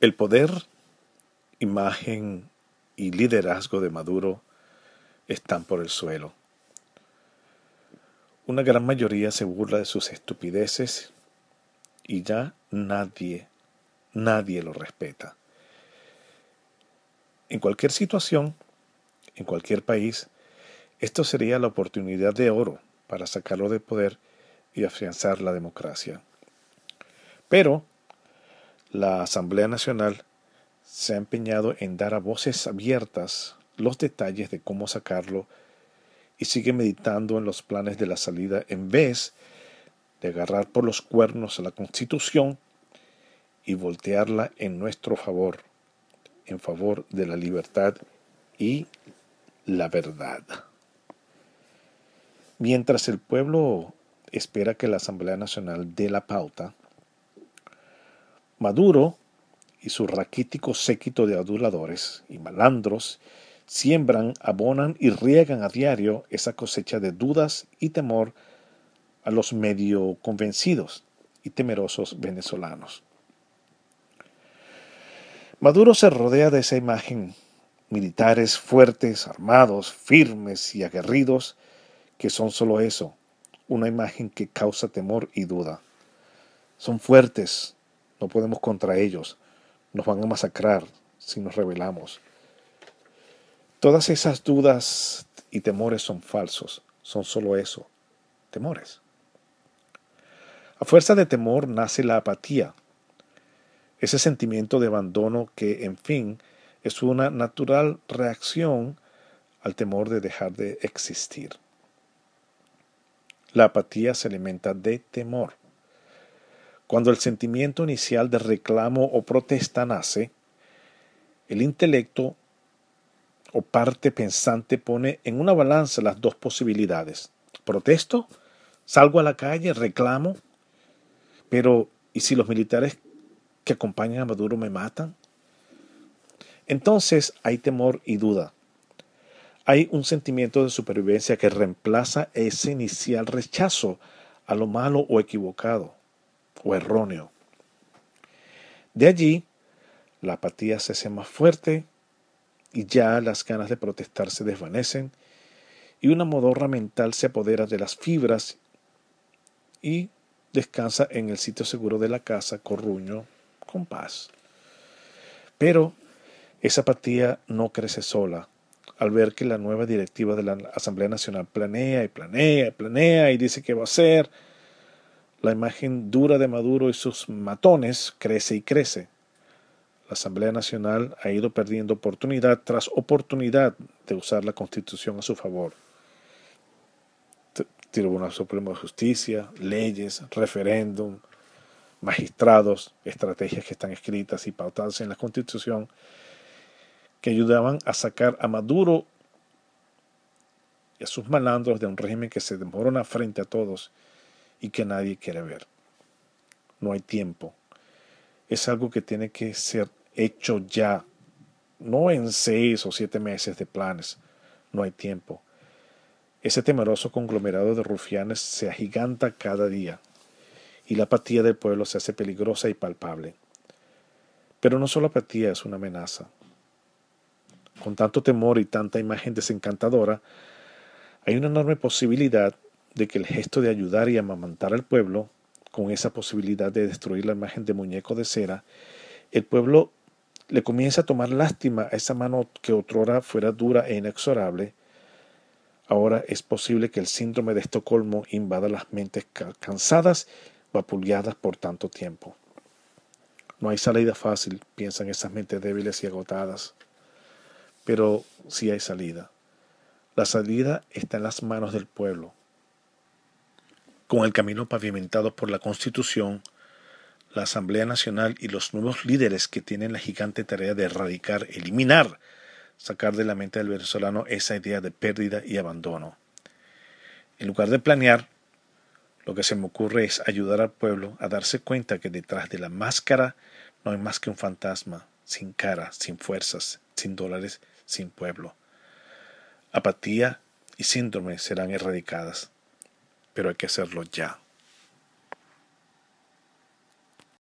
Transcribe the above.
El poder, imagen y liderazgo de Maduro están por el suelo. Una gran mayoría se burla de sus estupideces y ya nadie, nadie lo respeta. En cualquier situación, en cualquier país, esto sería la oportunidad de oro para sacarlo de poder y afianzar la democracia. Pero la Asamblea Nacional se ha empeñado en dar a voces abiertas los detalles de cómo sacarlo y sigue meditando en los planes de la salida en vez de agarrar por los cuernos a la Constitución y voltearla en nuestro favor, en favor de la libertad y la verdad. Mientras el pueblo espera que la Asamblea Nacional dé la pauta, Maduro y su raquítico séquito de aduladores y malandros siembran, abonan y riegan a diario esa cosecha de dudas y temor a los medio convencidos y temerosos venezolanos. Maduro se rodea de esa imagen, militares fuertes, armados, firmes y aguerridos, que son solo eso, una imagen que causa temor y duda. Son fuertes, no podemos contra ellos, nos van a masacrar si nos rebelamos. Todas esas dudas y temores son falsos, son solo eso, temores. A fuerza de temor nace la apatía, ese sentimiento de abandono que, en fin, es una natural reacción al temor de dejar de existir. La apatía se alimenta de temor. Cuando el sentimiento inicial de reclamo o protesta nace, el intelecto o parte pensante pone en una balanza las dos posibilidades. ¿Protesto? ¿Salgo a la calle? ¿Reclamo? Pero, ¿y si los militares que acompañan a Maduro me matan? Entonces hay temor y duda. Hay un sentimiento de supervivencia que reemplaza ese inicial rechazo a lo malo o equivocado o erróneo. De allí, la apatía se hace más fuerte y ya las ganas de protestar se desvanecen y una modorra mental se apodera de las fibras y descansa en el sitio seguro de la casa, corruño, con paz. Pero esa apatía no crece sola. Al ver que la nueva directiva de la Asamblea Nacional planea y planea y planea y dice que va a hacer, la imagen dura de Maduro y sus matones crece y crece. La Asamblea Nacional ha ido perdiendo oportunidad tras oportunidad de usar la Constitución a su favor. Tribunal Supremo de Justicia, leyes, referéndum, magistrados, estrategias que están escritas y pautadas en la Constitución que ayudaban a sacar a Maduro y a sus malandros de un régimen que se demorona frente a todos y que nadie quiere ver. No hay tiempo. Es algo que tiene que ser hecho ya, no en seis o siete meses de planes. No hay tiempo. Ese temeroso conglomerado de rufianes se agiganta cada día y la apatía del pueblo se hace peligrosa y palpable. Pero no solo apatía es una amenaza. Con tanto temor y tanta imagen desencantadora, hay una enorme posibilidad de que el gesto de ayudar y amamantar al pueblo, con esa posibilidad de destruir la imagen de muñeco de cera, el pueblo le comienza a tomar lástima a esa mano que otrora fuera dura e inexorable. Ahora es posible que el síndrome de Estocolmo invada las mentes cansadas, vapuleadas por tanto tiempo. No hay salida fácil, piensan esas mentes débiles y agotadas. Pero sí hay salida. La salida está en las manos del pueblo con el camino pavimentado por la Constitución, la Asamblea Nacional y los nuevos líderes que tienen la gigante tarea de erradicar, eliminar, sacar de la mente del venezolano esa idea de pérdida y abandono. En lugar de planear, lo que se me ocurre es ayudar al pueblo a darse cuenta que detrás de la máscara no hay más que un fantasma, sin cara, sin fuerzas, sin dólares, sin pueblo. Apatía y síndrome serán erradicadas pero hay que hacerlo ya.